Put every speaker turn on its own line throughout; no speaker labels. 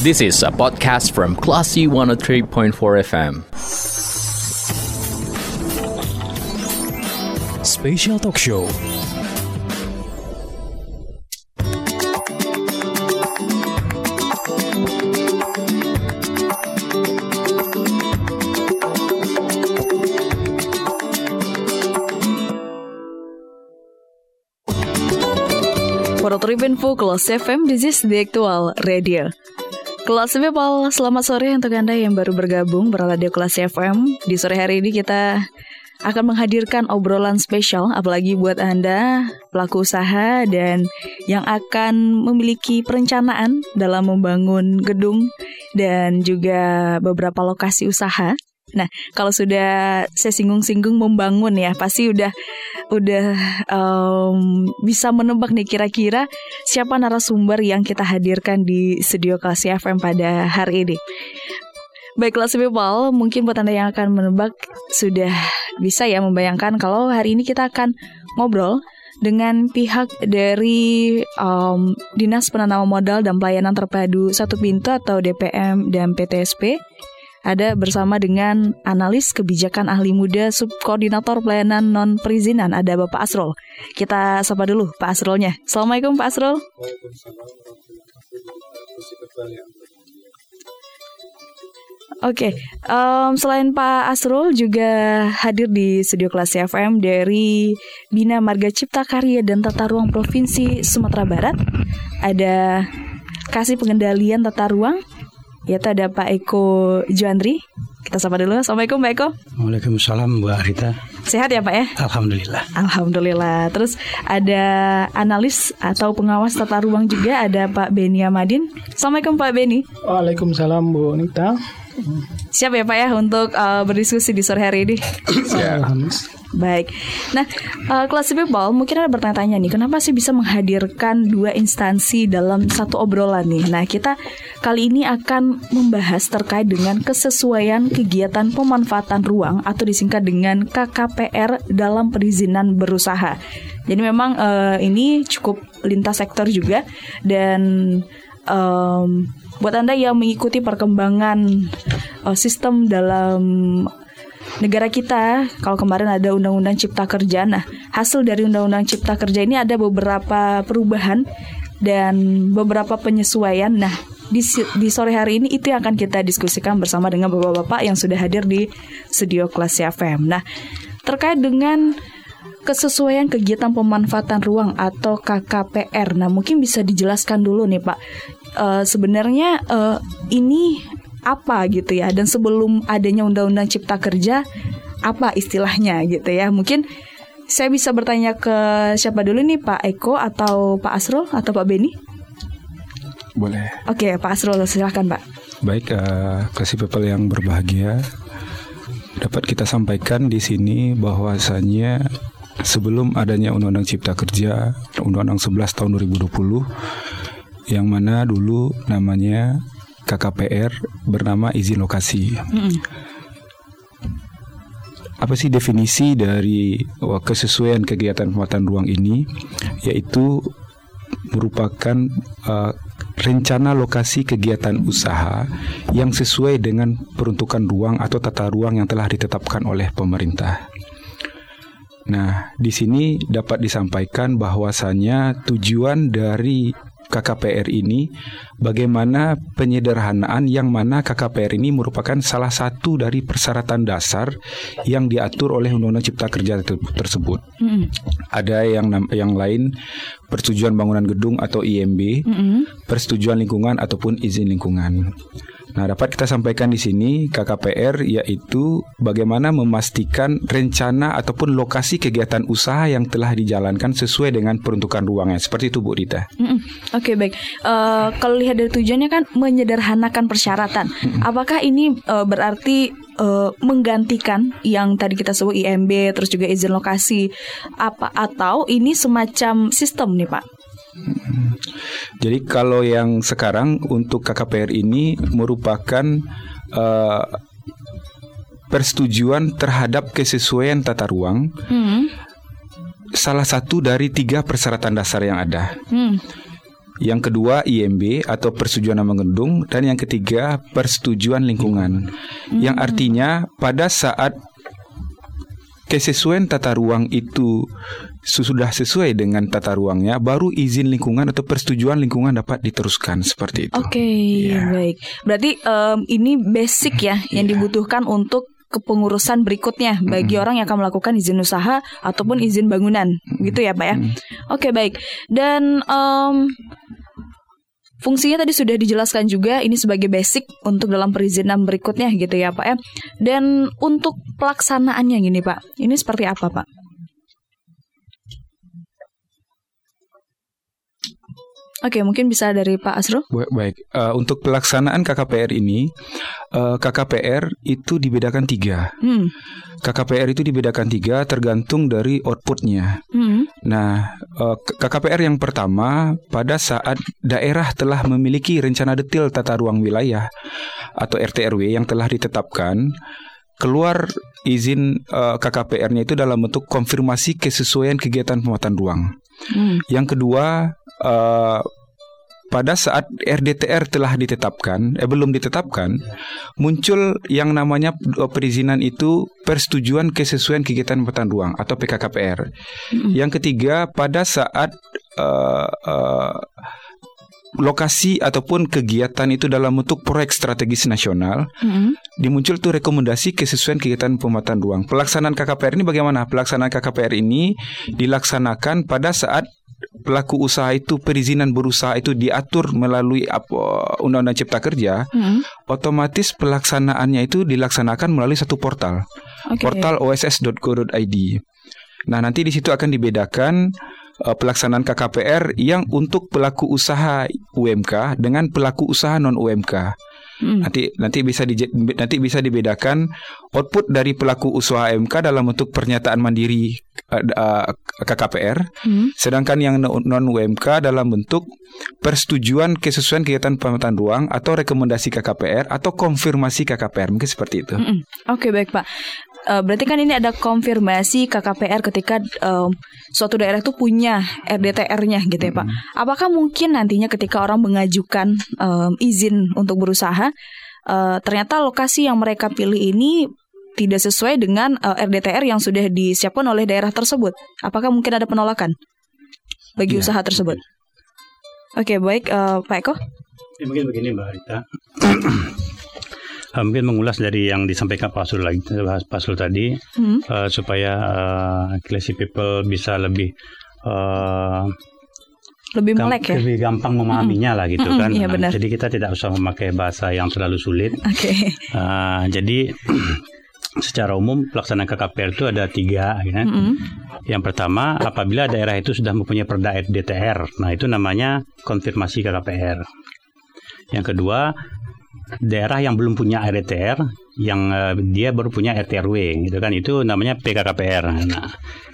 This is a podcast from Classy 103.4 FM.
Special Talk Show.
For oh Info Kelas FM, this is the actual radio. Kelas People, selamat sore untuk Anda yang baru bergabung berradio Kelas FM. Di sore hari ini kita akan menghadirkan obrolan spesial apalagi buat Anda pelaku usaha dan yang akan memiliki perencanaan dalam membangun gedung dan juga beberapa lokasi usaha. Nah, kalau sudah saya singgung-singgung membangun ya, pasti udah udah um, bisa menebak nih kira-kira siapa narasumber yang kita hadirkan di studio kelas FM pada hari ini. Baiklah people, mungkin buat Anda yang akan menebak sudah bisa ya membayangkan kalau hari ini kita akan ngobrol dengan pihak dari um, Dinas Penanaman Modal dan Pelayanan Terpadu Satu Pintu atau DPM dan PTSP ada bersama dengan analis kebijakan ahli muda subkoordinator pelayanan non perizinan ada Bapak Asrul. Kita sapa dulu Pak Asrulnya. Assalamualaikum Pak Asrul. Oke, okay. um, selain Pak Asrul juga hadir di studio kelas FM dari Bina Marga Cipta Karya dan Tata Ruang Provinsi Sumatera Barat. Ada kasih pengendalian tata ruang yaitu ada Pak Eko Juandri. Kita sapa dulu. Assalamualaikum Pak Eko.
Waalaikumsalam Mbak Rita.
Sehat ya Pak ya?
Alhamdulillah.
Alhamdulillah. Terus ada analis atau pengawas tata ruang juga ada Pak Beni Amadin. Assalamualaikum Pak Beni.
Waalaikumsalam Bu Nita.
Siap ya Pak ya untuk uh, berdiskusi di sore hari ini.
Siap.
Baik. Nah, uh, kelas people mungkin ada bertanya-tanya nih, kenapa sih bisa menghadirkan dua instansi dalam satu obrolan nih? Nah, kita kali ini akan membahas terkait dengan kesesuaian kegiatan pemanfaatan ruang atau disingkat dengan KKPR dalam perizinan berusaha. Jadi memang uh, ini cukup lintas sektor juga dan um, buat anda yang mengikuti perkembangan uh, sistem dalam negara kita kalau kemarin ada undang-undang cipta kerja nah hasil dari undang-undang cipta kerja ini ada beberapa perubahan dan beberapa penyesuaian nah di, di sore hari ini itu yang akan kita diskusikan bersama dengan bapak-bapak yang sudah hadir di studio kelas FM nah terkait dengan kesesuaian kegiatan pemanfaatan ruang atau KKPR. Nah, mungkin bisa dijelaskan dulu nih, Pak. Uh, sebenarnya uh, ini apa gitu ya? Dan sebelum adanya undang-undang cipta kerja apa istilahnya gitu ya? Mungkin saya bisa bertanya ke siapa dulu nih Pak Eko atau Pak Asrul atau Pak Beni?
Boleh.
Oke Pak Asrul silahkan Pak.
Baik uh, kasih people yang berbahagia. Dapat kita sampaikan di sini bahwasannya sebelum adanya Undang-Undang Cipta Kerja Undang-Undang 11 tahun 2020 yang mana dulu namanya KKPR bernama izin lokasi. Mm. Apa sih definisi dari kesesuaian kegiatan pemanfaatan ruang ini? Yaitu merupakan uh, rencana lokasi kegiatan usaha yang sesuai dengan peruntukan ruang atau tata ruang yang telah ditetapkan oleh pemerintah. Nah, di sini dapat disampaikan bahwasannya tujuan dari KKPR ini bagaimana penyederhanaan yang mana KKPR ini merupakan salah satu dari persyaratan dasar yang diatur oleh Undang-Undang Cipta Kerja tersebut. Mm. Ada yang yang lain persetujuan bangunan gedung atau IMB, mm -hmm. persetujuan lingkungan ataupun izin lingkungan. Nah, dapat kita sampaikan di sini KKPR yaitu bagaimana memastikan rencana ataupun lokasi kegiatan usaha yang telah dijalankan sesuai dengan peruntukan ruangnya. Seperti itu Bu Rita. Mm
-mm. Oke, okay, baik. Uh, kalau lihat dari tujuannya kan menyederhanakan persyaratan. Mm -mm. Apakah ini uh, berarti uh, menggantikan yang tadi kita sebut IMB terus juga izin lokasi apa atau ini semacam sistem nih, Pak?
Jadi kalau yang sekarang untuk KKPR ini merupakan uh, persetujuan terhadap kesesuaian tata ruang. Hmm. Salah satu dari tiga persyaratan dasar yang ada. Hmm. yang kedua IMB atau persetujuan nama gedung dan yang ketiga persetujuan lingkungan. Yang artinya pada saat kesesuaian tata ruang itu sudah sesuai dengan tata ruangnya, baru izin lingkungan atau persetujuan lingkungan dapat diteruskan seperti itu.
Oke,
Iya.
baik. Berarti em, ini basic ya yang dibutuhkan untuk kepengurusan berikutnya bagi orang yang akan melakukan izin usaha ataupun izin bangunan, gitu ya, Pak ya. Oke, baik. Dan em, fungsinya tadi sudah dijelaskan juga ini sebagai basic untuk dalam perizinan berikutnya gitu ya, Pak ya. Dan untuk pelaksanaannya gini, Pak. Ini seperti apa, Pak? Oke, mungkin bisa dari Pak Asrul.
Ba- Baik, Eh, untuk pelaksanaan KKPR ini, eh, KKPR itu dibedakan tiga.
Hmm.
KKPR itu dibedakan tiga tergantung dari outputnya.
Hmm.
Nah, eh, K- KKPR yang pertama pada saat daerah telah memiliki rencana detail tata ruang wilayah atau RTRW yang telah ditetapkan, keluar izin eh, KKPR-nya itu dalam bentuk konfirmasi kesesuaian kegiatan pemuatan ruang.
Hmm.
Yang kedua, eh, pada saat RDTR telah ditetapkan, eh belum ditetapkan, muncul yang namanya eh, perizinan itu persetujuan kesesuaian kegiatan pemetaan ruang atau PKKPR. Yang ketiga, pada saat eh, eh, lokasi ataupun kegiatan itu dalam bentuk proyek strategis nasional,
Hmm.
dimuncul tuh rekomendasi kesesuaian kegiatan pemetaan ruang. Pelaksanaan KKPR ini bagaimana? Pelaksanaan KKPR ini dilaksanakan pada saat pelaku usaha itu perizinan berusaha itu diatur melalui apa Undang-Undang Cipta Kerja,
Hmm.
otomatis pelaksanaannya itu dilaksanakan melalui satu portal,
Oke.
portal oss.go.id. Nah, nanti di situ akan dibedakan eh, pelaksanaan KKPR yang untuk pelaku usaha UMK dengan pelaku usaha non UMK.
Hmm.
Nanti nanti bisa di, nanti bisa dibedakan output dari pelaku usaha MK dalam bentuk pernyataan mandiri eh, eh, KKPR,
Hmm.
sedangkan yang non UMK dalam bentuk persetujuan kesesuaian kegiatan pemetaan ruang atau rekomendasi KKPR atau konfirmasi KKPR mungkin seperti itu.
Mm-mm. Oke baik Pak. Eh, berarti kan ini ada konfirmasi KKPR ketika em, suatu daerah itu punya RDTR-nya gitu ya Pak. Apakah mungkin nantinya ketika orang mengajukan em, izin untuk berusaha, eh, ternyata lokasi yang mereka pilih ini tidak sesuai dengan eh, RDTR yang sudah disiapkan oleh daerah tersebut? Apakah mungkin ada penolakan bagi
Iya.
usaha tersebut? Oke baik eh, Pak Eko.
Ya, mungkin begini Mbak Rita. Eh, mungkin mengulas dari yang disampaikan Pak Sul lagi, Pak Sul tadi
Hmm.
eh, supaya eh, classy people bisa lebih eh,
Lebih melek ya.
lebih gampang memahaminya lah gitu
Mm-mm,
kan.
iya, benar.
Jadi kita tidak usah memakai bahasa yang terlalu sulit.
Oke.
Eh, jadi secara umum pelaksanaan KKPR itu ada tiga. Ya.
Mm-mm.
Yang pertama, apabila daerah itu sudah mempunyai perda RDTR, nah itu namanya konfirmasi KKPR. Yang kedua, daerah yang belum punya RDTR, yang eh, dia baru punya RTRW, gitu kan, itu namanya PKKPR. Nah,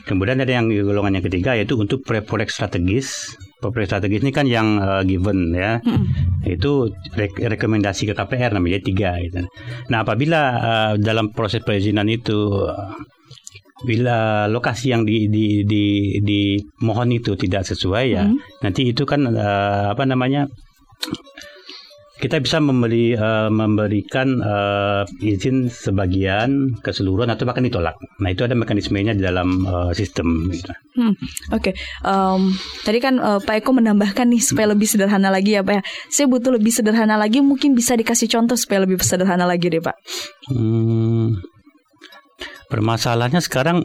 kemudian ada yang golongan yang ketiga yaitu untuk proyek strategis. Proyek strategis ini kan yang eh, given ya,
Mm-mm.
itu rek- rekomendasi ke KPR namanya tiga gitu. Nah apabila uh, dalam proses perizinan itu uh, bila lokasi yang di di di, di mohon itu tidak sesuai ya
Hmm.
nanti itu kan uh, apa namanya kita bisa memberi uh, memberikan uh, izin sebagian keseluruhan atau bahkan ditolak. Nah itu ada mekanismenya di dalam uh, sistem. Gitu.
Hmm, Oke, Em, tadi kan eh, Pak Eko menambahkan nih supaya lebih sederhana lagi ya Pak ya. Saya butuh lebih sederhana lagi, mungkin bisa dikasih contoh supaya lebih sederhana lagi deh Pak.
Hmm, permasalahannya sekarang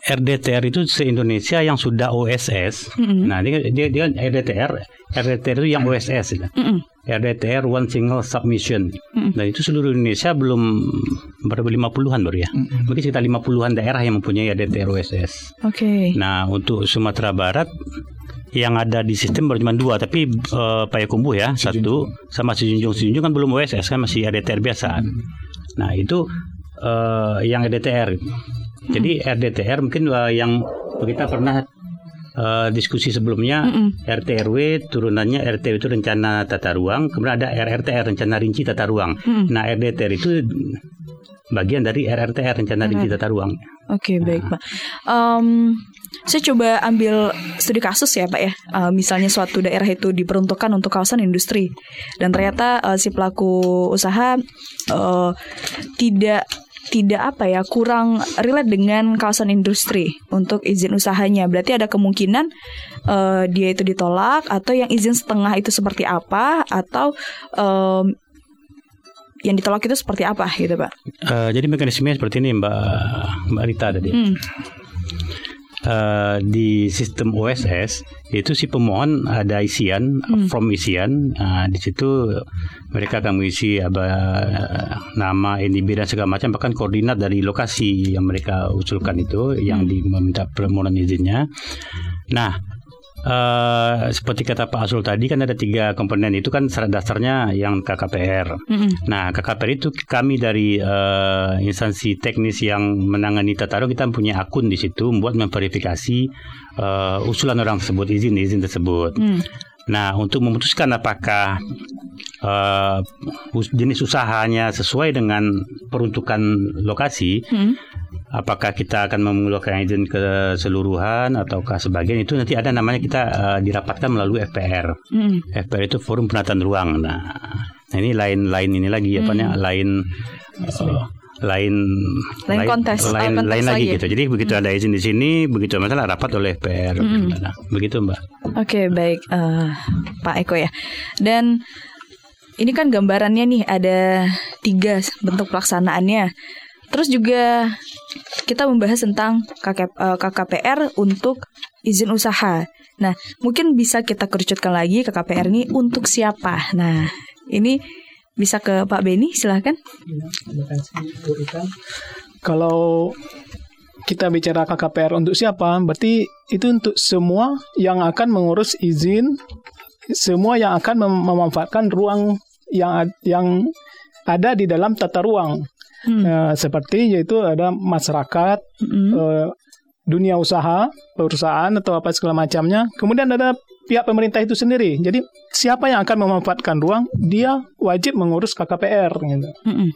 RDTR itu se-Indonesia yang sudah OSS.
Mm-mm.
Nah, dia, dia, dia RDTR, RDTR itu yang OSS. gitu.
Mm-mm.
RDTR One Single Submission.
Mm-mm.
Dan itu seluruh Indonesia belum berapa 50-an baru ya. Mungkin sekitar 50-an daerah yang mempunyai RDTR OSS.
Oke.
Nah, untuk Sumatera Barat yang ada di sistem baru cuma dua, tapi eh, Payakumbuh ya satu, sama Sijunjung Sijunjung kan belum OSS kan masih RDTR biasa. Nah itu eh, yang RDTR. Jadi RDTR mungkin eh, yang kita pernah eh, diskusi sebelumnya
Mm-mm.
RTRW turunannya RTW itu rencana tata ruang, kemudian ada RRTR rencana rinci tata ruang.
Mm-mm.
Nah RDTR itu bagian dari RRTR rencana rinci tata ruang.
Oke baik pak. Em, saya coba ambil studi kasus ya pak ya. Eh, misalnya suatu daerah itu diperuntukkan untuk kawasan industri dan ternyata eh, si pelaku usaha eh, tidak tidak apa ya kurang relate dengan kawasan industri untuk izin usahanya. Berarti ada kemungkinan eh, dia itu ditolak atau yang izin setengah itu seperti apa atau em, yang ditolak itu seperti apa gitu pak?
Eh, jadi mekanismenya seperti ini Mbak Mbak Rita tadi.
Hmm.
Eh, di sistem OSS itu si pemohon ada isian from isian. Nah, di situ mereka akan mengisi apa eh, nama NIB dan segala macam bahkan koordinat dari lokasi yang mereka usulkan itu yang di meminta permohonan izinnya. Nah, eh, seperti kata Pak Asul tadi kan ada tiga komponen itu kan dasarnya yang KKPR.
Mm-mm.
Nah, KKPR itu kami dari eh, instansi teknis yang menangani tata ruang kita punya akun di situ buat memverifikasi eh, usulan orang tersebut, izin-izin tersebut.
Hmm.
Nah, untuk memutuskan apakah us- jenis usahanya sesuai dengan peruntukan lokasi,
Hmm.
apakah kita akan mengeluarkan izin keseluruhan ataukah sebagian itu nanti ada namanya kita eh, dirapatkan melalui FPR.
Mm.
FPR itu Forum Penataan Ruang. Nah, ini lain lain ini lagi apa namanya lain eh, lain
Lain kontes, ah,
lain lain lagi
lagi. Hmm.
gitu. Jadi begitu ada izin di sini, begitu masalah rapat oleh FPR. Nah, begitu Mbak.
Oke baik eh, Pak Eko ya. Dan ini kan gambarannya nih ada tiga bentuk pelaksanaannya. Terus juga kita membahas tentang KK, eh, KKPR untuk izin usaha. Nah mungkin bisa kita kerucutkan lagi KKPR ini untuk siapa. Nah ini bisa ke Pak Beni silahkan.
Kalau kita bicara KKPR untuk siapa, berarti itu untuk semua yang akan mengurus izin, semua yang akan mem- memanfaatkan ruang yang yang ada di dalam tata ruang.
Hmm.
Eh, seperti yaitu ada masyarakat,
Mm-mm.
eh, dunia usaha, perusahaan atau apa segala macamnya. Kemudian ada pihak pemerintah itu sendiri. Jadi siapa yang akan memanfaatkan ruang, dia wajib mengurus KKPR. Gitu.
Mm-mm.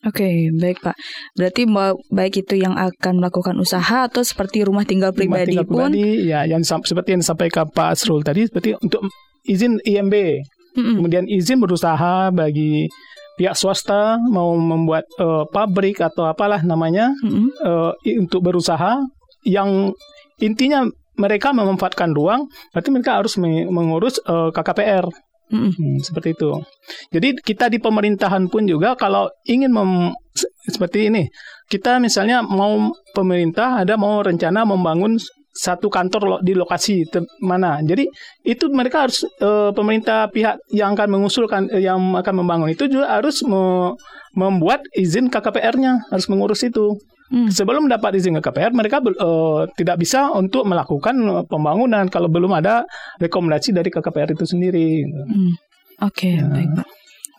Oke, baik Pak. Berarti baik itu yang akan melakukan usaha atau seperti rumah tinggal
Rumah
pribadi
tinggal
pun.
pribadi, ya yang seperti yang disampaikan Pak Asrul tadi seperti untuk izin IMB
Mm-mm.
kemudian izin berusaha bagi pihak swasta mau membuat eh, pabrik atau apalah namanya
Mm-mm.
eh, i- untuk berusaha yang intinya mereka memanfaatkan ruang berarti mereka harus me- mengurus eh, KKPR. Hmm, seperti itu. Jadi kita di pemerintahan pun juga kalau ingin mem, se- seperti ini, kita misalnya mau pemerintah ada mau rencana membangun satu kantor lo- di lokasi te- mana. Jadi itu mereka harus eh, pemerintah pihak yang akan mengusulkan eh, yang akan membangun itu juga harus me- membuat izin KKPR-nya, harus mengurus itu.
Hmm.
Sebelum dapat izin KKPR, mereka bel- eh, tidak bisa untuk melakukan eh, pembangunan kalau belum ada rekomendasi dari KKPR itu sendiri.
Hmm. Oke, baik Pak.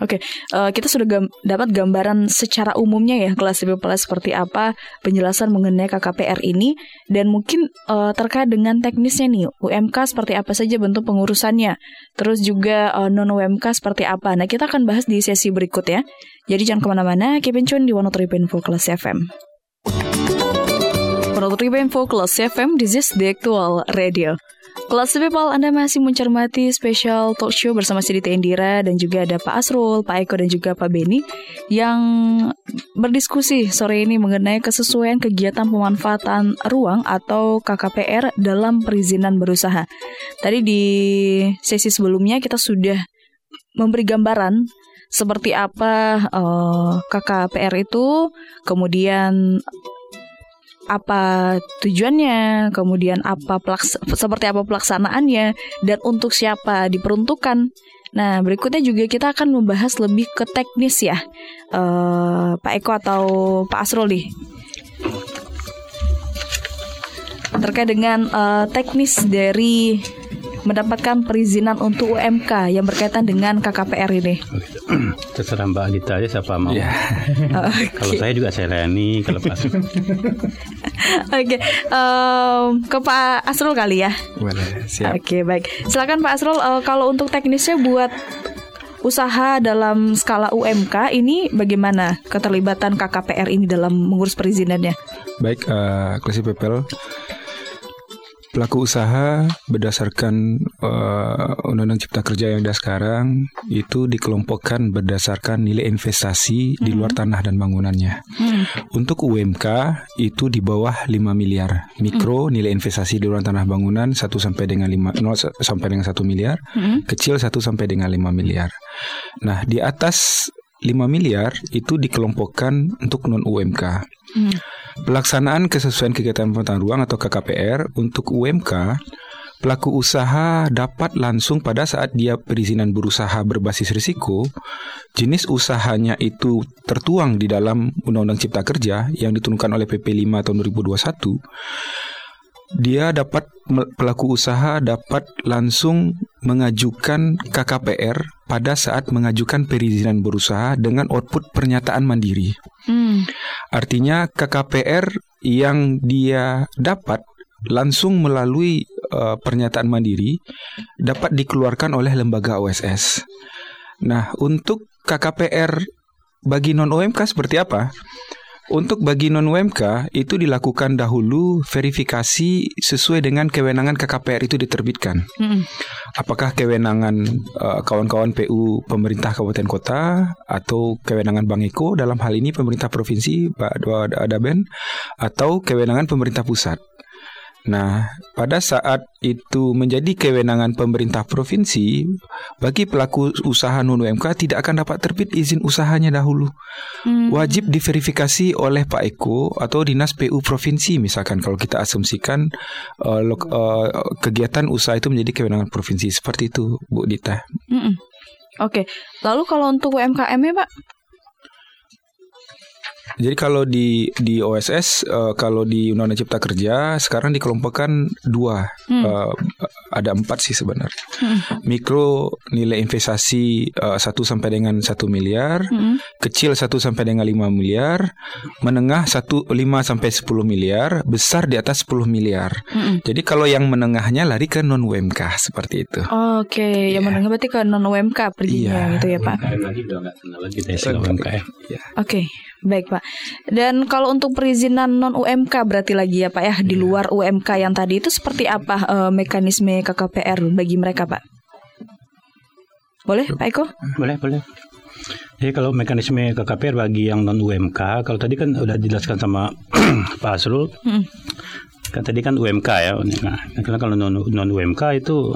Oke, eh, kita sudah gam- dapat gambaran secara umumnya ya kelas people seperti apa penjelasan mengenai KKPR ini dan mungkin eh, terkait dengan teknisnya nih UMK seperti apa saja bentuk pengurusannya, terus juga non UMK seperti apa. Nah kita akan bahas di sesi berikut ya. Jadi jangan ke mana-mana, keep in tune di 103.4 Kelas FM. 103.4 Kelas FM, this is the actual radio. Kelas People, Anda masih mencermati spesial talk show bersama Sidita Indira dan juga ada Pak Asrul, Pak Eko dan juga Pak Beni yang berdiskusi sore ini mengenai kesesuaian kegiatan pemanfaatan ruang atau KKPR dalam perizinan berusaha. Tadi di sesi sebelumnya kita sudah memberi gambaran seperti apa eh, KKPR itu, kemudian apa tujuannya, kemudian apa pelaks seperti apa pelaksanaannya dan untuk siapa diperuntukkan. Nah, berikutnya juga kita akan membahas lebih ke teknis ya. Eh, Pak Eko atau Pak Asrul nih. Terkait dengan eh, teknis dari mendapatkan perizinan untuk UMK yang berkaitan dengan KKPR ini.
Terserah Mbak Gita aja siapa mau.
Ya.
Kalau saya juga saya layani kalau pas.
Oke, em, ke Pak Asrul kali ya.
Boleh, siap.
Oke baik, silakan Pak Asrul. eh, kalau untuk teknisnya buat usaha dalam skala UMK ini bagaimana keterlibatan KKPR ini dalam mengurus perizinannya?
Baik, uh, Klasi Pepel. Pelaku usaha berdasarkan uh, Undang-Undang Cipta Kerja yang ada sekarang itu dikelompokkan berdasarkan nilai investasi di luar tanah dan bangunannya.
Hmm.
Untuk UMK itu di bawah 5 miliar. Mikro nilai investasi di luar tanah bangunan 1 sampai dengan 5 0 sampai dengan 1 miliar.
Hmm.
Kecil 1 sampai dengan 5 miliar. Nah, di atas 5 miliar itu dikelompokkan untuk non UMK.
Hmm.
Pelaksanaan kesesuaian kegiatan pemetaan ruang atau KKPR untuk UMK pelaku usaha dapat langsung pada saat dia perizinan berusaha berbasis risiko, jenis usahanya itu tertuang di dalam Undang-Undang Cipta Kerja yang diturunkan oleh PP 5 tahun 2021. Dia dapat pelaku usaha dapat langsung mengajukan KKPR pada saat mengajukan perizinan berusaha dengan output pernyataan mandiri.
Hmm.
Artinya KKPR yang dia dapat langsung melalui uh, pernyataan mandiri dapat dikeluarkan oleh lembaga OSS. Nah, untuk KKPR bagi non UMK seperti apa? Untuk bagi non UMK itu dilakukan dahulu verifikasi sesuai dengan kewenangan KKPR itu diterbitkan.
Hmm.
Apakah kewenangan uh, kawan-kawan PU pemerintah kabupaten kota atau kewenangan Bang Eko dalam hal ini pemerintah provinsi Pak Adaben atau kewenangan pemerintah pusat. Nah, pada saat itu menjadi kewenangan pemerintah provinsi, bagi pelaku usaha non UMK tidak akan dapat terbit izin usahanya dahulu.
Hmm.
Wajib diverifikasi oleh Pak Eko atau Dinas PU provinsi misalkan kalau kita asumsikan uh, uh, kegiatan usaha itu menjadi kewenangan provinsi seperti itu, Bu Dita.
Hmm. Oke, lalu kalau untuk UMKM-nya, Pak?
Jadi kalau di di OSS uh, kalau di Undang-Undang Cipta Kerja sekarang dikelompokkan dua
Hmm.
uh, ada empat sih sebenarnya.
Hmm.
Mikro nilai investasi uh, 1 sampai dengan 1 miliar,
Hmm.
kecil 1 sampai dengan 5 miliar, menengah 1 5 sampai 10 miliar, besar di atas 10 miliar.
Hmm.
Jadi kalau yang menengahnya lari ke non UMK seperti itu.
Oke, yang menengah berarti ke non UMK perginya
Iya.
gitu ya, Pak.
UMKM lagi udah nggak kenal lagi deh istilah UMKM.
Oke, baik Pak. Dan kalau untuk perizinan non UMK berarti lagi ya Pak ya di luar UMK yang tadi itu seperti apa eh, mekanisme KKPR bagi mereka Pak? Boleh Pak Eko?
Boleh, boleh. Jadi kalau mekanisme KKPR bagi yang non UMK, kalau tadi kan udah dijelaskan sama Pak Asrul,
Hmm.
kan tadi kan UMK ya. Nah, kalau non, non UMK itu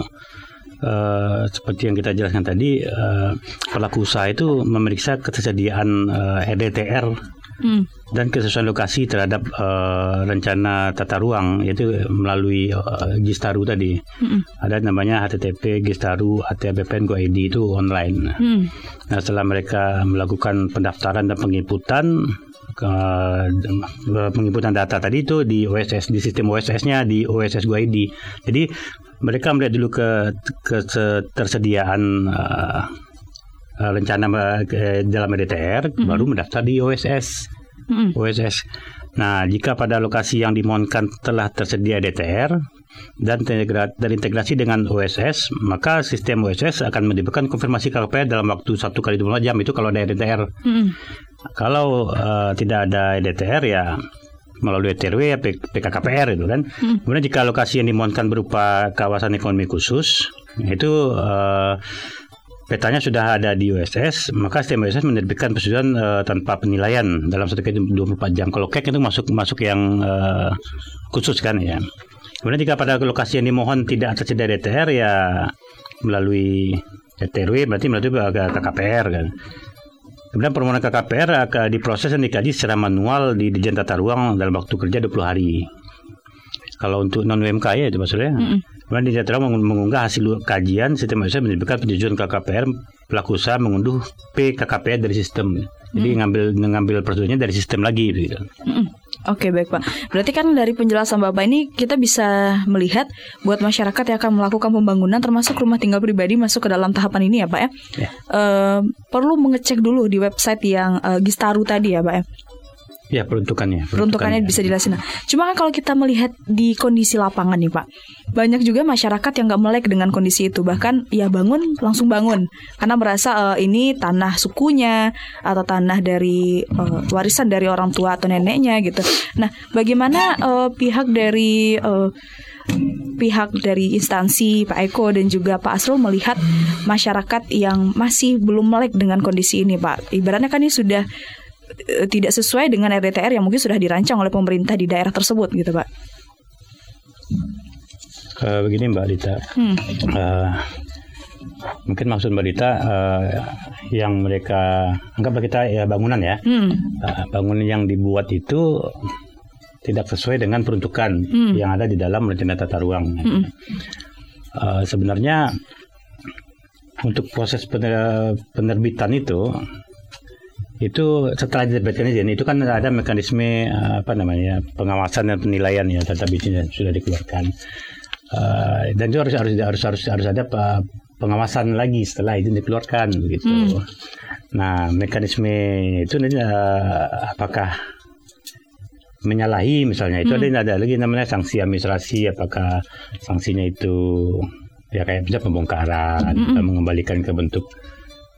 eh, seperti yang kita jelaskan tadi, eh, pelaku usaha itu memeriksa ketersediaan eh, RDTR
Hmm.
dan kesesuaian lokasi terhadap eh, rencana tata ruang yaitu melalui eh, Gistaru tadi.
Hmm.
Ada namanya HTTP Gistaru ATBPN Go ID itu online.
Hmm.
Nah, setelah mereka melakukan pendaftaran dan penginputan ke penginputan data tadi itu di OSS di sistem OSS-nya di OSS Go ID. Jadi mereka melihat dulu ke ketersediaan eh, eh, rencana eh, dalam RDTR baru mendaftar di OSS.
Hmm.
OSS. Nah, jika pada lokasi yang dimohonkan telah tersedia DTR dan terintegra- terintegrasi dengan OSS, maka sistem OSS akan menyebutkan konfirmasi KPR dalam waktu 1 kali 24 jam itu kalau ada DTR.
Hmm.
Kalau eh, tidak ada DTR ya melalui TRW ya PKKPR itu kan. Kemudian jika lokasi yang dimohonkan berupa kawasan ekonomi khusus, itu eh, petanya sudah ada di OSS, maka sistem OSS menerbitkan persetujuan eh, tanpa penilaian dalam satu kali 24 jam. Kalau KEK itu masuk masuk yang eh, khusus kan ya. Kemudian jika pada lokasi yang dimohon tidak tersedia DTR ya melalui TRW berarti melalui KKPR kan. Kemudian permohonan KKPR akan diproses dan dikaji secara manual di Dijen Tata Ruang dalam waktu kerja 20 hari. Kalau untuk non UMK ya itu maksudnya. Kemudian Dijen Tata Ruang mengunggah hasil kajian sistem OSS menyebutkan penjujuan KKPR pelaku usaha mengunduh PKKPR dari sistem. Jadi ngambil ngambil persetujuannya dari sistem lagi gitu.
Mm-mm. Oke baik Pak. Berarti kan dari penjelasan Bapak ini kita bisa melihat buat masyarakat yang akan melakukan pembangunan termasuk rumah tinggal pribadi masuk ke dalam tahapan ini ya Pak ya.
Ya.
Eh, perlu mengecek dulu di website yang eh, Gistaru tadi ya Pak ya.
Ya peruntukannya.
peruntukannya bisa dijelasin. Nah, cuma kan kalau kita melihat di kondisi lapangan nih Pak, banyak juga masyarakat yang nggak melek dengan kondisi itu. Bahkan ya bangun langsung bangun karena merasa eh, ini tanah sukunya atau tanah dari eh, warisan dari orang tua atau neneknya gitu. Nah, bagaimana eh, pihak dari eh, pihak dari instansi Pak Eko dan juga Pak Asrul melihat masyarakat yang masih belum melek dengan kondisi ini Pak. Ibaratnya kan ini sudah tidak sesuai dengan RDTR yang mungkin sudah dirancang oleh pemerintah di daerah tersebut gitu Pak.
Eh, begini Mbak Dita.
Hmm.
Eh, mungkin maksud Mbak Dita eh, yang mereka anggaplah kita ya bangunan ya.
Hmm.
Eh, bangunan yang dibuat itu tidak sesuai dengan peruntukan
Hmm.
yang ada di dalam rencana tata ruang.
Hmm.
Eh, sebenarnya untuk proses pener- penerbitan itu itu setelah diterbitkan izin itu kan ada mekanisme eh, apa namanya pengawasan dan penilaian ya terhadap izin yang sudah dikeluarkan Eh, dan itu harus harus harus harus harus ada pe- pengawasan lagi setelah izin dikeluarkan begitu.
Hmm.
Nah mekanisme itu nanti eh, apakah menyalahi misalnya itu ada ada lagi namanya sanksi administrasi apakah sanksinya itu ya kayak bisa pembongkaran atau mengembalikan ke bentuk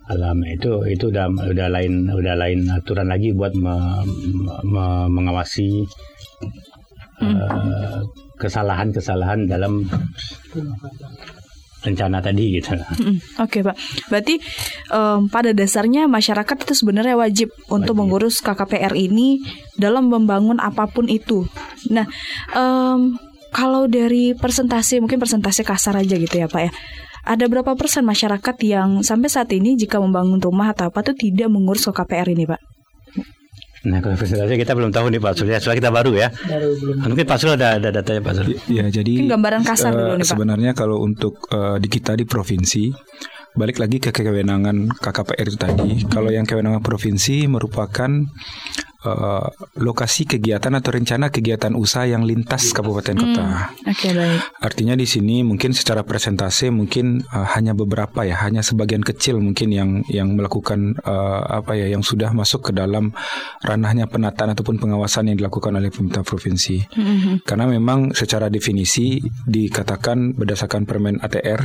alam itu itu udah udah lain udah lain aturan lagi buat me- me- mengawasi eh, kesalahan-kesalahan dalam rencana tadi gitu.
Mm, Oke Pak, berarti em, pada dasarnya masyarakat itu sebenarnya wajib untuk
Wajib.
mengurus KKPR ini dalam membangun apa pun itu. Nah, em, kalau dari persentase mungkin persentase kasar aja gitu ya Pak ya. Ada berapa persen masyarakat yang sampai saat ini jika membangun rumah atau apa tuh tidak mengurus KKPR ini Pak?
Nah kalau presentasi kita belum tahu nih Pak Sul ya, soalnya kita baru ya. Mungkin Pak Sul ada, ada datanya Pak Sul.
Ya, jadi
Mungkin gambaran kasar
eh,
dulu nih, Pak.
Sebenarnya kalau untuk eh, di kita di provinsi balik lagi ke kewenangan KKPR itu tadi. Kalau yang kewenangan provinsi merupakan eh, lokasi kegiatan atau rencana kegiatan usaha yang lintas kabupaten kota.
Oke baik.
Artinya di sini mungkin secara presentase mungkin uh, hanya beberapa ya, hanya sebagian kecil mungkin yang yang melakukan uh, apa ya, yang sudah masuk ke dalam ranahnya penataan ataupun pengawasan yang dilakukan oleh pemerintah provinsi.
Mhm.
Karena memang secara definisi dikatakan berdasarkan Permen ATR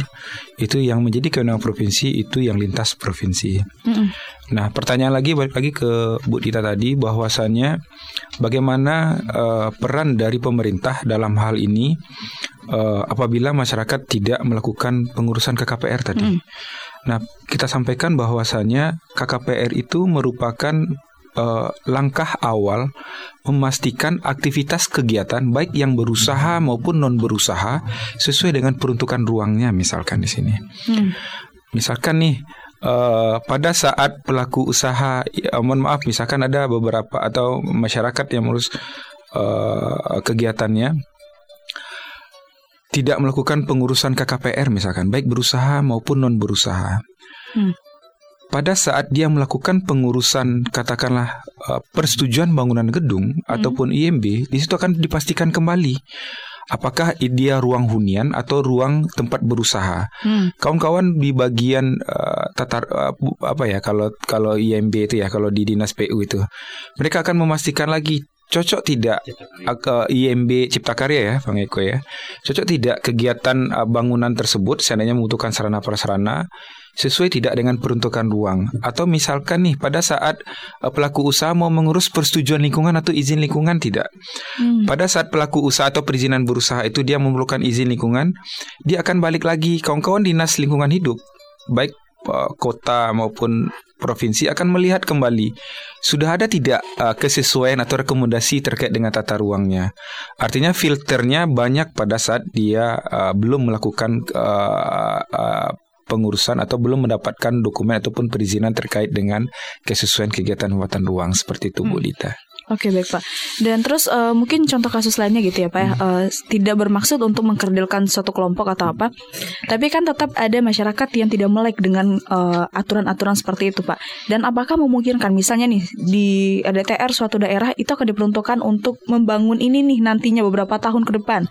itu yang menjadi kewenangan provinsi itu yang lintas provinsi.
Mhm.
Nah, pertanyaan lagi balik lagi ke Bu Dita tadi bahwasannya bagaimana eh, peran dari pemerintah dalam hal ini eh, apabila masyarakat tidak melakukan pengurusan KKPR tadi.
Mm.
Nah, kita sampaikan bahwasannya KKPR itu merupakan eh, langkah awal memastikan aktivitas kegiatan baik yang berusaha maupun non berusaha sesuai dengan peruntukan ruangnya misalkan di sini.
Hmm.
Misalkan nih eh, pada saat pelaku usaha, ya, mohon maaf, misalkan ada beberapa atau masyarakat yang mengurus eh, kegiatannya tidak melakukan pengurusan KKPR misalkan, baik berusaha maupun non berusaha.
Hmm.
Pada saat dia melakukan pengurusan katakanlah eh, persetujuan bangunan gedung ataupun IMB, di situ akan dipastikan kembali apakah dia ruang hunian atau ruang tempat berusaha.
Hmm.
Kawan-kawan di bagian eh, tatar eh, bu- apa ya kalau kalau IMB itu ya kalau di dinas PU itu mereka akan memastikan lagi cocok tidak eh, ke IMB Cipta Karya ya Bang Eko ya cocok tidak kegiatan eh, bangunan tersebut seandainya membutuhkan sarana prasarana sesuai tidak dengan peruntukan ruang atau misalkan nih pada saat eh, pelaku usaha mau mengurus persetujuan lingkungan atau izin lingkungan tidak
Hmm.
pada saat pelaku usaha atau perizinan berusaha itu dia memerlukan izin lingkungan, dia akan balik lagi kawan-kawan dinas lingkungan hidup, baik uh, kota maupun provinsi akan melihat kembali sudah ada tidak uh, kesesuaian atau rekomendasi terkait dengan tata ruangnya. Artinya filternya banyak pada saat dia uh, belum melakukan uh, uh, pengurusan atau belum mendapatkan dokumen ataupun perizinan terkait dengan kesesuaian kegiatan muatan ruang seperti itu Bu Dita.
Oke baik Pak. Dan terus eh, mungkin contoh kasus lainnya gitu ya Pak ya. Eh, tidak bermaksud untuk mengkerdilkan suatu kelompok atau apa. Tapi kan tetap ada masyarakat yang tidak melek dengan eh, aturan-aturan seperti itu Pak. Dan apakah memungkinkan misalnya nih di DTR suatu daerah itu akan diperuntukkan untuk membangun ini nih nantinya beberapa tahun ke depan.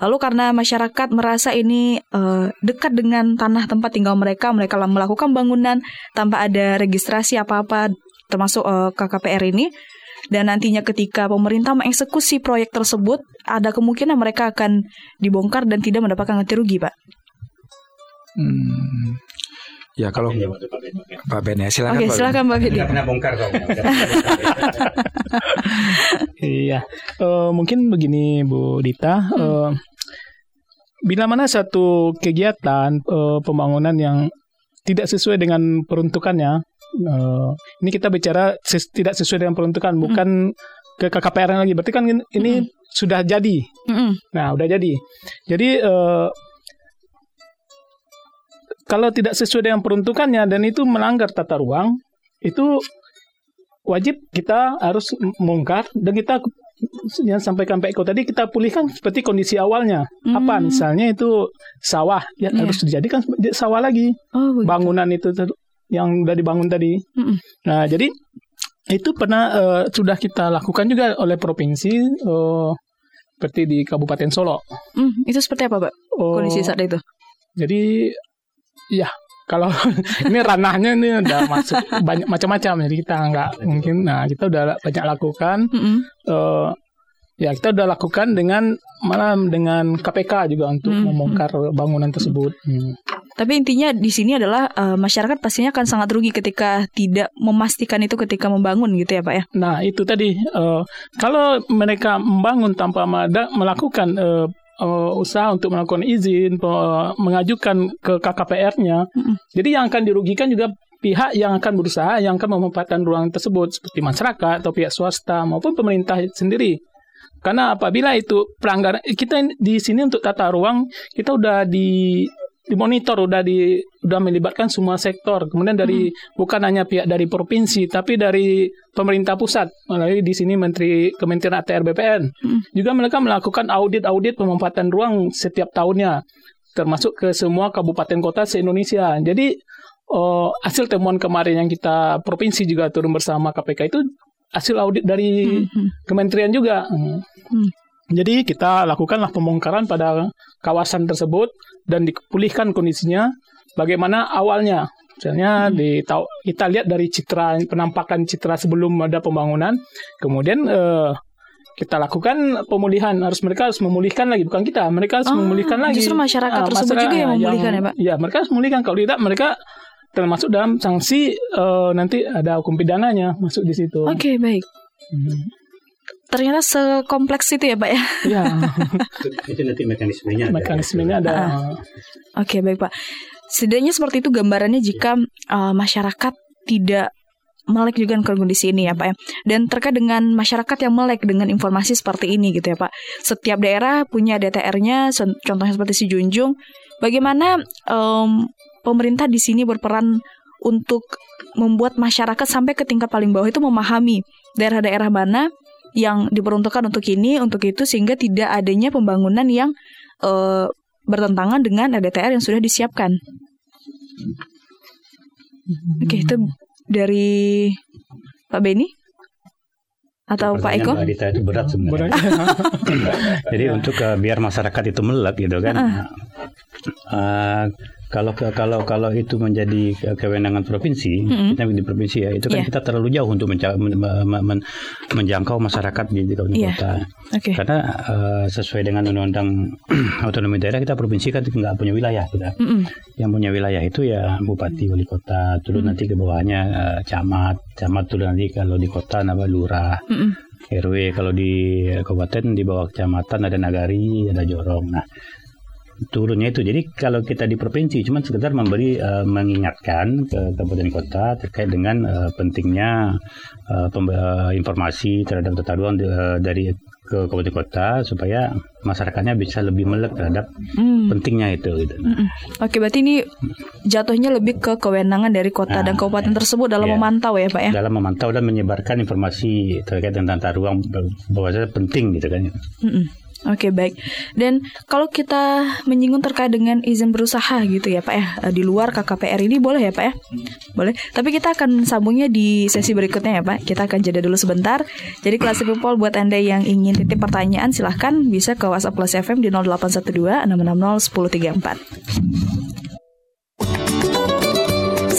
Lalu karena masyarakat merasa ini eh, dekat dengan tanah tempat tinggal mereka, mereka melakukan bangunan tanpa ada registrasi apa-apa termasuk eh, KKPR ini. dan nantinya ketika pemerintah mengeksekusi proyek tersebut ada kemungkinan mereka akan dibongkar dan tidak mendapatkan ganti rugi, Pak.
Hmm. Ya kalau Pak Ben ya silakan
Oke,
Pak Ben.
silakan Pak.
Nggak pernah bongkar kok.
Iya, Eh, mungkin begini Bu Dita, Eh, bila mana satu kegiatan eh, pembangunan yang tidak sesuai dengan peruntukannya, eh, ini kita bicara ses- tidak sesuai dengan peruntukan, bukan ke KKPR lagi. Berarti kan ini ini sudah jadi.
Mm-mm.
Nah, udah jadi. Jadi eh, kalau tidak sesuai dengan peruntukannya dan itu melanggar tata ruang, itu wajib kita harus m- membongkar dan kita yang sampaikan Pak Eko tadi kita pulihkan seperti kondisi awalnya. Apa
Hmm.
misalnya itu sawah ya
Iya.
harus dijadikan sawah lagi.
Oh, begitu.
Bangunan itu yang udah dibangun tadi.
Mm-mm.
Nah, jadi itu pernah eh, sudah kita lakukan juga oleh provinsi eh, seperti di Kabupaten Solo.
Mm, itu seperti apa, Pak?
Oh,
Kondisi saat itu.
Jadi ya kalau ini ranahnya ini udah masuk banyak macam-macam jadi kita nggak mungkin nah kita udah banyak lakukan eh, ya kita udah lakukan dengan malah dengan KPK juga untuk
Hmm,
membongkar bangunan tersebut. Hmm.
Tapi intinya di sini adalah eh, masyarakat pastinya akan sangat rugi ketika tidak memastikan itu ketika membangun gitu ya, Pak ya.
Nah itu tadi eh, kalau mereka membangun tanpa mada- melakukan eh, eh, usaha untuk melakukan izin, pe- mengajukan ke KKPR-nya,
Mm-mm.
jadi yang akan dirugikan juga pihak yang akan berusaha yang akan memanfaatkan ruang tersebut seperti masyarakat atau pihak swasta maupun pemerintah sendiri. Karena apabila itu pelanggaran kita di sini untuk tata ruang kita udah di dimonitor udah di udah melibatkan semua sektor. Kemudian dari bukan hanya pihak dari provinsi tapi dari pemerintah pusat melalui di sini Menteri Kementerian ATR BPN.
Hmm.
Juga mereka melakukan audit-audit pemanfaatan ruang setiap tahunnya termasuk ke semua kabupaten kota se-Indonesia. Jadi eh, hasil temuan kemarin yang kita provinsi juga turun bersama KPK itu hasil audit dari
Mhm.
kementerian juga. Hmm.
Hmm.
Jadi kita lakukanlah pembongkaran pada kawasan tersebut dan dipulihkan kondisinya bagaimana awalnya. Misalnya di tau- kita lihat dari citra penampakan citra sebelum ada pembangunan, kemudian eh, kita lakukan pemulihan. Harus mereka harus memulihkan lagi, bukan kita. Mereka harus
Ah,
memulihkan lagi.
justru masyarakat
Ah,
tersebut juga yang memulihkan ya, Pak?
Iya, mereka harus memulihkan. Kalau tidak, mereka termasuk dalam sanksi eh, nanti ada hukum pidananya masuk di situ.
Oke, baik.
Hmm.
Ternyata sekompleks itu ya, Pak ya.
Iya,
itu nanti mekanismenya. ada.
mekanismenya ada.
Oke, baik, Pak. Setidaknya seperti itu gambarannya jika eh, masyarakat tidak melek juga dengan kondisi ini ya Pak ya. Dan terkait dengan masyarakat yang melek dengan informasi seperti ini gitu ya Pak. Setiap daerah punya DTR-nya, contohnya seperti si Junjung. Bagaimana em, pemerintah di sini berperan untuk membuat masyarakat sampai ke tingkat paling bawah itu memahami daerah-daerah mana yang diperuntukkan untuk ini, untuk itu sehingga tidak adanya pembangunan yang eh, bertentangan dengan DTR yang sudah disiapkan. Oke, itu dari Pak Beni atau Pak Eko?
Dita itu berat sebenarnya. Jadi untuk eh, biar masyarakat itu melek gitu kan. eh, kalau ke- kalau kalau itu menjadi ke- kewenangan provinsi,
Mm-mm.
kita di provinsi ya, itu kan
Iya.
kita terlalu jauh untuk menca- men- men- men- menjangkau masyarakat di, di kabupaten
Iya.
kota.
Oke.
Karena eh, sesuai dengan undang-undang otonomi daerah kita provinsi kan nggak punya wilayah kita.
Mm-mm.
Yang punya wilayah itu ya bupati, wali kota, terus nanti ke bawahnya eh, camat, camat itu nanti kalau di kota nama lurah,
Mm-mm.
RW kalau di kabupaten di bawah kecamatan ada nagari, ada jorong. Nah, turunnya itu. Jadi kalau kita di provinsi cuma sekedar memberi eh, mengingatkan ke kabupaten kota terkait dengan eh, pentingnya eh, informasi terhadap tata ruang eh, dari ke kabupaten kota supaya masyarakatnya bisa lebih melek terhadap
Mm.
pentingnya itu gitu.
Mm-mm. Oke, berarti ini jatuhnya lebih ke kewenangan dari kota dan
Nah,
kabupaten tersebut dalam
iya.
memantau ya, Pak ya.
dalam memantau dan menyebarkan informasi terkait dengan tata ruang bahwasanya penting gitu kan.
Mm-mm. Oke baik. Dan kalau kita menyinggung terkait dengan izin berusaha gitu ya Pak ya eh, di luar KKPR ini boleh ya Pak ya? Boleh. Tapi kita akan sambungnya di sesi berikutnya ya Pak. Kita akan jeda dulu sebentar. Jadi kelas people buat anda yang ingin titip pertanyaan silahkan bisa ke WhatsApp kelas FM di 0812 660 1034.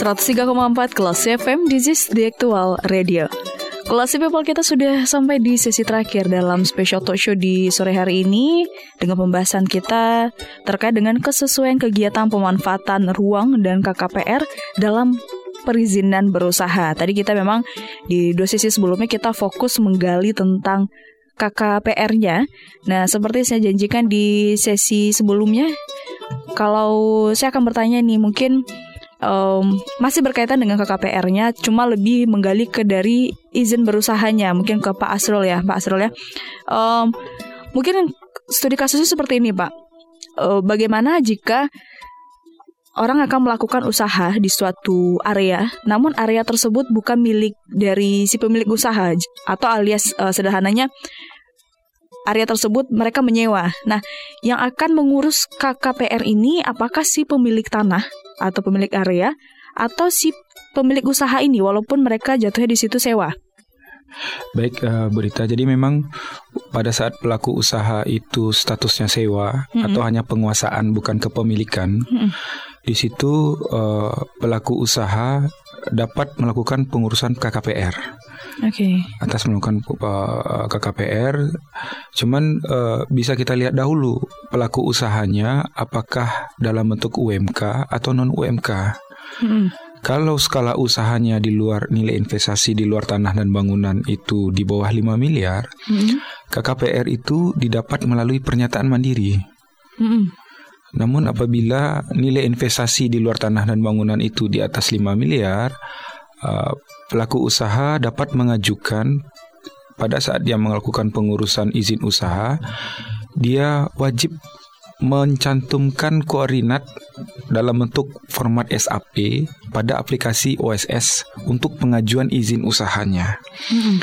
103,4 Kelas FM This is the Actual Radio Kelas People kita sudah sampai di sesi terakhir dalam special talk show di sore hari ini dengan pembahasan kita terkait dengan kesesuaian kegiatan pemanfaatan ruang dan KKPR dalam perizinan berusaha. Tadi kita memang di dua sesi sebelumnya kita fokus menggali tentang KKPR-nya. Nah, seperti saya janjikan di sesi sebelumnya, kalau saya akan bertanya nih, mungkin um, masih berkaitan dengan KKPR-nya, cuma lebih menggali ke dari izin berusahanya. Mungkin ke Pak Asrul ya, Pak Asrul ya. Um, mungkin studi kasusnya seperti ini, Pak. Uh, bagaimana jika orang akan melakukan usaha di suatu area, namun area tersebut bukan milik dari si pemilik usaha atau alias uh, sederhananya area tersebut mereka menyewa. Nah, yang akan mengurus KKPR ini apakah si pemilik tanah atau pemilik area atau si pemilik usaha ini walaupun mereka jatuhnya di situ sewa?
Baik, uh, berita. Jadi memang pada saat pelaku usaha itu statusnya sewa mm -hmm. atau hanya penguasaan bukan kepemilikan, mm -hmm. di situ uh, pelaku usaha dapat melakukan pengurusan KKPR.
Okay.
Atas melakukan uh, KKPR, cuman uh, bisa kita lihat dahulu pelaku usahanya apakah dalam bentuk UMK atau non UMK. Mm -hmm. Kalau skala usahanya di luar nilai investasi di luar tanah dan bangunan itu di bawah 5 miliar, hmm. KKPR itu didapat melalui pernyataan mandiri. Hmm. Namun apabila nilai investasi di luar tanah dan bangunan itu di atas 5 miliar, uh, pelaku usaha dapat mengajukan pada saat dia melakukan pengurusan izin usaha, dia wajib mencantumkan koordinat dalam bentuk format SAP pada aplikasi OSS untuk pengajuan izin usahanya. Hmm.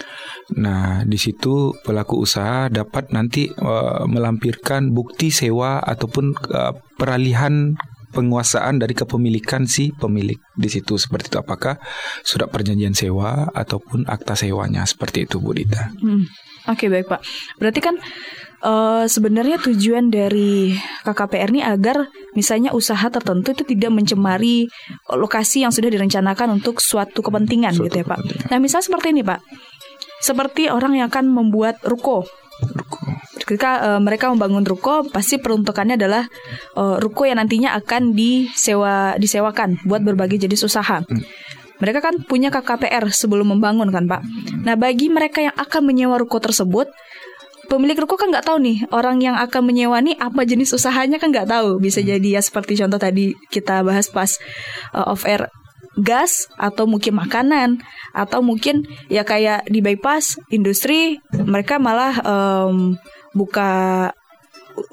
Nah, di situ pelaku usaha dapat nanti uh, melampirkan bukti sewa ataupun uh, peralihan penguasaan dari kepemilikan si pemilik di situ seperti itu apakah surat perjanjian sewa ataupun akta sewanya seperti itu Bu Dita.
Hmm. Oke okay, baik Pak. Berarti kan uh, sebenarnya tujuan dari KKPR ini agar misalnya usaha tertentu itu tidak mencemari lokasi yang sudah direncanakan untuk suatu kepentingan suatu gitu ya Pak. Kepentingan. Nah misalnya seperti ini Pak, seperti orang yang akan membuat ruko. Ruko. Ketika uh, mereka membangun ruko, pasti peruntukannya adalah uh, ruko yang nantinya akan disewa disewakan buat berbagai jenis usaha. Hmm. Mereka kan punya KKPR sebelum membangun kan Pak. Nah bagi mereka yang akan menyewa ruko tersebut, pemilik ruko kan nggak tahu nih orang yang akan menyewa nih apa jenis usahanya kan nggak tahu bisa hmm. jadi ya seperti contoh tadi kita bahas pas uh, off air gas atau mungkin makanan atau mungkin ya kayak di bypass industri mereka malah um, buka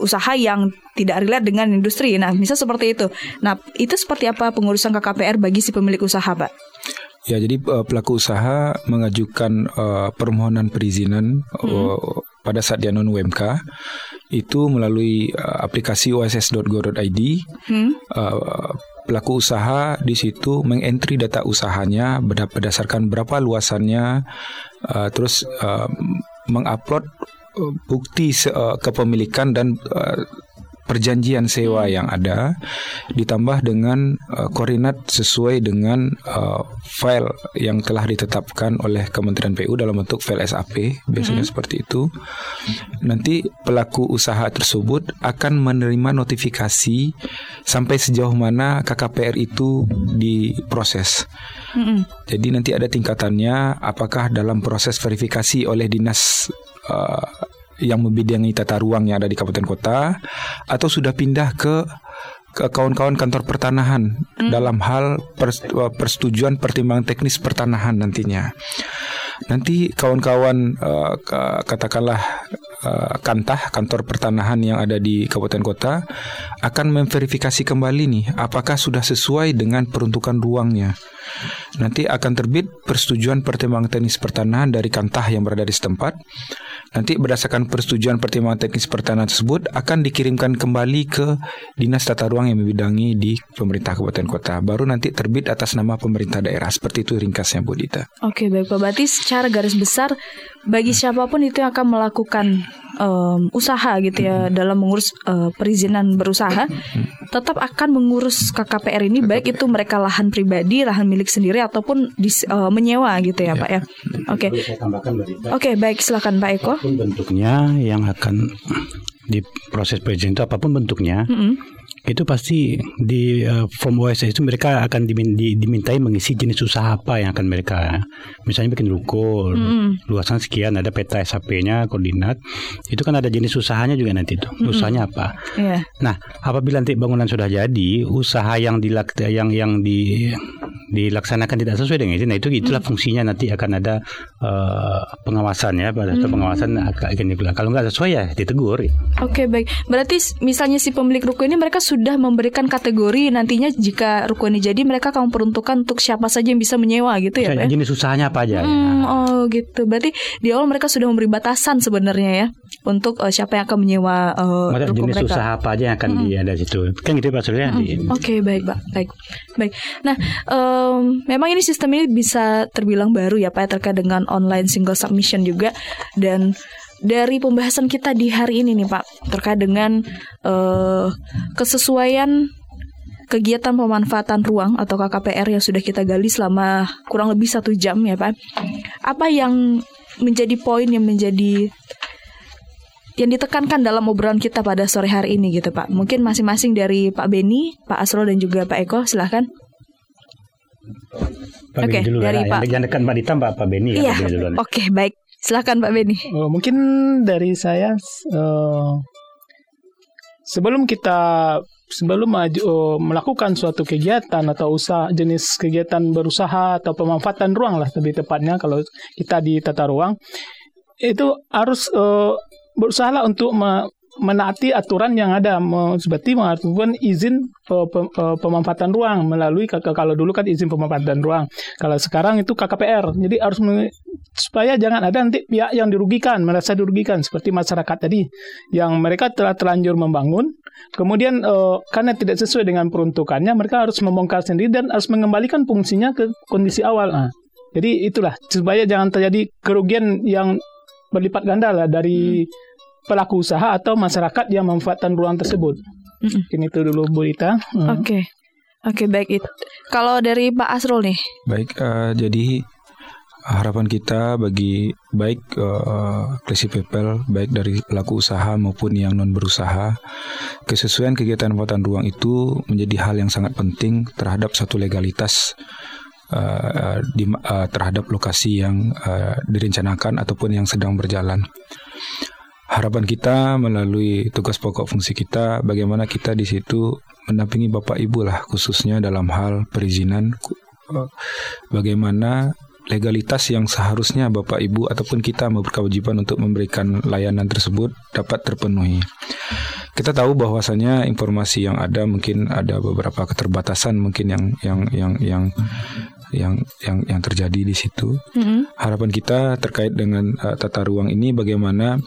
usaha yang tidak relate dengan industri. Nah, misal seperti itu. Nah, itu seperti apa pengurusan KKPR bagi si pemilik usaha, Pak?
Ya, jadi uh, pelaku usaha mengajukan uh, permohonan perizinan hmm. uh, pada saat dia non UMK itu melalui uh, aplikasi oss.go.id. Hmm. Uh, pelaku usaha di situ mengentry data usahanya berdasarkan berapa luasannya, uh, terus uh, mengupload bukti uh, kepemilikan dan uh, perjanjian sewa yang ada ditambah dengan uh, koordinat sesuai dengan uh, file yang telah ditetapkan oleh Kementerian PU dalam bentuk file SAP biasanya hmm. seperti itu nanti pelaku usaha tersebut akan menerima notifikasi sampai sejauh mana KKPR itu diproses hmm. jadi nanti ada tingkatannya apakah dalam proses verifikasi oleh dinas uh, yang membidangi tata ruang yang ada di kabupaten kota atau sudah pindah ke ke kawan-kawan kantor pertanahan hmm. dalam hal persetujuan pertimbangan teknis pertanahan nantinya. Nanti kawan-kawan uh, katakanlah uh, kantah kantor pertanahan yang ada di kabupaten kota akan memverifikasi kembali nih apakah sudah sesuai dengan peruntukan ruangnya. Nanti akan terbit persetujuan pertimbangan teknis pertanahan dari kantah yang berada di setempat Nanti berdasarkan persetujuan pertimbangan teknis pertanahan tersebut akan dikirimkan kembali ke Dinas Tata Ruang yang membidangi di pemerintah kabupaten kota. Baru nanti terbit atas nama pemerintah daerah. Seperti itu ringkasnya Bu Dita.
Oke, baik Pak. Berarti secara garis besar bagi siapa pun itu yang akan melakukan em, usaha gitu ya dalam mengurus eh, perizinan berusaha tetap akan mengurus KKPR ini baik itu mereka lahan pribadi, lahan milik sendiri ataupun dis- eh, menyewa gitu ya, Pak ya. Oke. Oke, baik silakan Pak Eko.
apa pun bentuknya yang akan di proses perizinan itu apa pun bentuknya
Mm-mm.
Itu pasti di eh, form OSS itu mereka akan dimin- di- dimintai mengisi jenis usaha apa yang akan mereka misalnya bikin ruko
Mm-mm.
luasan sekian ada peta SAP-nya koordinat itu kan ada jenis usahanya juga nanti itu usahanya apa
Iya.
Nah, apabila nanti bangunan sudah jadi, usaha yang dilak yang yang di dilaksanakan tidak sesuai dengan izin, nah itu itulah fungsinya nanti akan ada eh, pengawasan ya, pada saat pengawasan akan. Kalau nggak sesuai ya ditegur.
Oke baik, berarti misalnya si pemilik ruko ini mereka sudah memberikan kategori nantinya jika ruko ini jadi mereka akan peruntukan untuk siapa saja yang bisa menyewa gitu ya Pak? ya?
Jenis usahanya apa aja? ya.
Hmm, oh gitu. Berarti di awal mereka sudah memberi batasan sebenarnya ya untuk eh, siapa yang akan menyewa eh,
Maksudnya
ruko
jenis
mereka.
usaha apa aja yang akan di ada di situ. Kan gitu Pak Surya. di-
Oke baik pak baik baik. Nah em, memang ini sistem ini bisa terbilang baru ya pak ya, terkait dengan online single submission juga dan dari pembahasan kita di hari ini nih pak terkait dengan eh, kesesuaian kegiatan pemanfaatan ruang atau KKPR yang sudah kita gali selama kurang lebih satu jam ya pak. Apa yang menjadi poin yang menjadi yang ditekankan dalam obrolan kita pada sore hari ini gitu Pak. Mungkin masing-masing dari Pak Beni, Pak Asrul dan juga Pak Eko silahkan.
Pak
Oke,
Beni dulu
dari. Pak-
Yang, dekat Mbak Dita Pak Beni ya.
Iya.
Pak.
Oke, baik. Silahkan Pak Beni.
Oh, mungkin dari saya eh, sebelum kita sebelum maju, eh, melakukan suatu kegiatan atau usaha jenis kegiatan berusaha atau pemanfaatan ruang lah lebih tepatnya kalau kita di tata ruang itu harus eh, berusahalah untuk menaati aturan yang ada. Seperti melakukan izin pe- pemanfaatan ruang. Melalui kalau dulu kan izin pemanfaatan ruang. Kalau sekarang itu KKPR jadi harus supaya jangan ada nanti pihak yang dirugikan merasa dirugikan. Seperti masyarakat tadi yang mereka telah terlanjur membangun. Kemudian eh, karena tidak sesuai dengan peruntukannya mereka harus membongkar sendiri dan harus mengembalikan fungsinya ke kondisi awal. Nah, jadi itulah. Supaya jangan terjadi kerugian yang berlipat ganda lah dari pelaku usaha atau masyarakat yang memanfaatkan ruang tersebut.
Mm-mm.
Mungkin itu dulu Bu Rita.
Oke. Oke, baik itu. Kalau dari Pak Asrul nih.
Baik, eh, jadi harapan kita bagi baik eh, Klesi People, baik dari pelaku usaha maupun yang non berusaha, kesesuaian kegiatan pemanfaatan ruang itu menjadi hal yang sangat penting terhadap satu legalitas eh, di, eh, terhadap lokasi yang eh, direncanakan ataupun yang sedang berjalan. Harapan kita melalui tugas pokok fungsi kita, bagaimana kita di situ mendampingi Bapak Ibu lah khususnya dalam hal perizinan eh, bagaimana legalitas yang seharusnya Bapak Ibu ataupun kita berkewajiban untuk memberikan layanan tersebut dapat terpenuhi. Kita tahu bahwasanya informasi yang ada mungkin ada beberapa keterbatasan mungkin yang yang yang yang yang yang, yang terjadi di situ.
Mm-mm.
Harapan kita terkait dengan uh, tata ruang ini bagaimana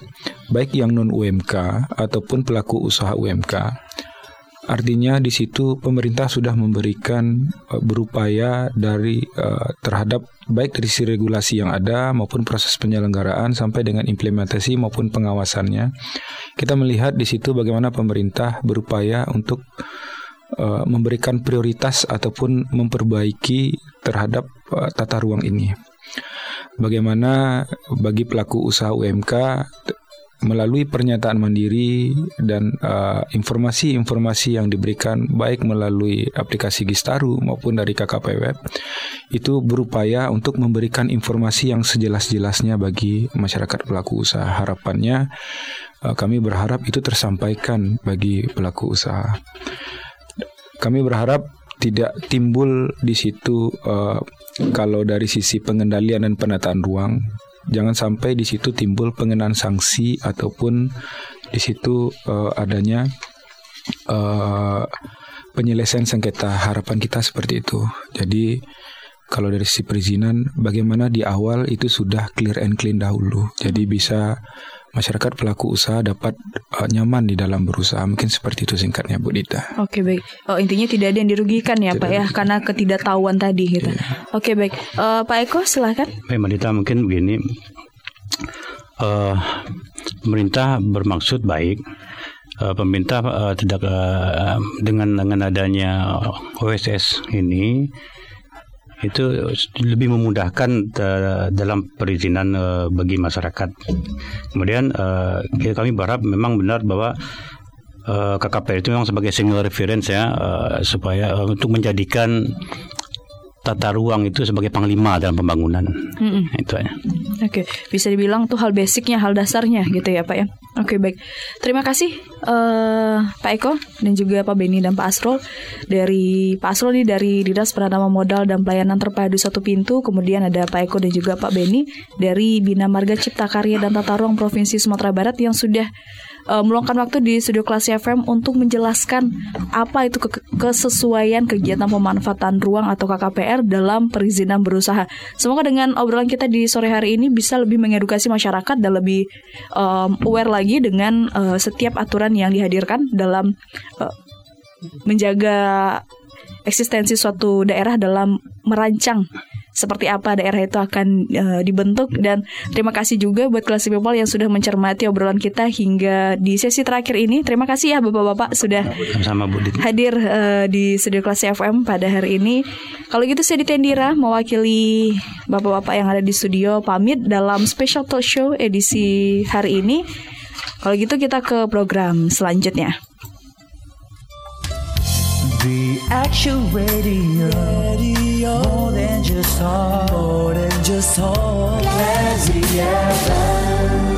baik yang non UMK ataupun pelaku usaha UMK. Artinya di situ pemerintah sudah memberikan uh, berupaya dari uh, terhadap baik dari sisi regulasi yang ada maupun proses penyelenggaraan sampai dengan implementasi maupun pengawasannya. Kita melihat di situ bagaimana pemerintah berupaya untuk uh, memberikan prioritas ataupun memperbaiki terhadap uh, tata ruang ini. Bagaimana bagi pelaku usaha UMK melalui pernyataan mandiri dan uh, informasi-informasi yang diberikan baik melalui aplikasi Gistaru maupun dari KKP Web itu berupaya untuk memberikan informasi yang sejelas-jelasnya bagi masyarakat pelaku usaha. Harapannya uh, kami berharap itu tersampaikan bagi pelaku usaha. Kami berharap tidak timbul di situ uh, kalau dari sisi pengendalian dan penataan ruang jangan sampai di situ timbul pengenaan sanksi ataupun di situ uh, adanya uh, penyelesaian sengketa harapan kita seperti itu. Jadi kalau dari sisi perizinan bagaimana di awal itu sudah clear and clean dahulu. Jadi bisa masyarakat pelaku usaha dapat uh, nyaman di dalam berusaha. Mungkin seperti itu singkatnya Bu Dita.
Oke baik. Oh intinya tidak ada yang dirugikan ya Pak ya karena ketidaktahuan tadi gitu. Oke baik. Eh, Pak Eko silahkan.
Baik, Mbak Dita mungkin begini. uh, pemerintah bermaksud baik. Uh, pemerintah uh, tidak uh, dengan dengan adanya OSS ini itu lebih memudahkan uh, dalam perizinan uh, bagi masyarakat. Kemudian uh, kami berharap memang benar bahwa uh, KKP itu memang sebagai single reference ya uh, supaya uh, untuk menjadikan tata ruang itu sebagai panglima dalam pembangunan. Mm-mm. Itu
aja. Oke, bisa dibilang tuh hal basicnya, hal dasarnya gitu ya Pak ya. Oke baik, terima kasih uh, Pak Eko dan juga Pak Beni dan Pak Asrul dari Pak Asrul nih dari Dinas Penanaman Modal dan Pelayanan Terpadu Satu Pintu, kemudian ada Pak Eko dan juga Pak Beni dari Bina Marga Cipta Karya dan Tata Ruang Provinsi Sumatera Barat yang sudah uh, meluangkan waktu di studio kelas FM untuk menjelaskan apa itu ke kesesuaian kegiatan pemanfaatan ruang atau KKPR dalam perizinan berusaha. Semoga dengan obrolan kita di sore hari ini bisa lebih mengedukasi masyarakat dan lebih um, aware lagi dengan uh, setiap aturan yang dihadirkan dalam uh, menjaga eksistensi suatu daerah dalam merancang seperti apa daerah itu akan uh, dibentuk dan terima kasih juga buat kelas people yang sudah mencermati obrolan kita hingga di sesi terakhir ini. Terima kasih ya Bapak-bapak sudah
sama Bu
hadir uh, di studio kelas FM pada hari ini. Kalau gitu saya Ditendira mewakili Bapak-bapak yang ada di studio pamit dalam special talk show edisi hari ini. Kalau gitu kita ke program selanjutnya. The actual Radio, Radio. more than just talk, more than just talk. Classy FM.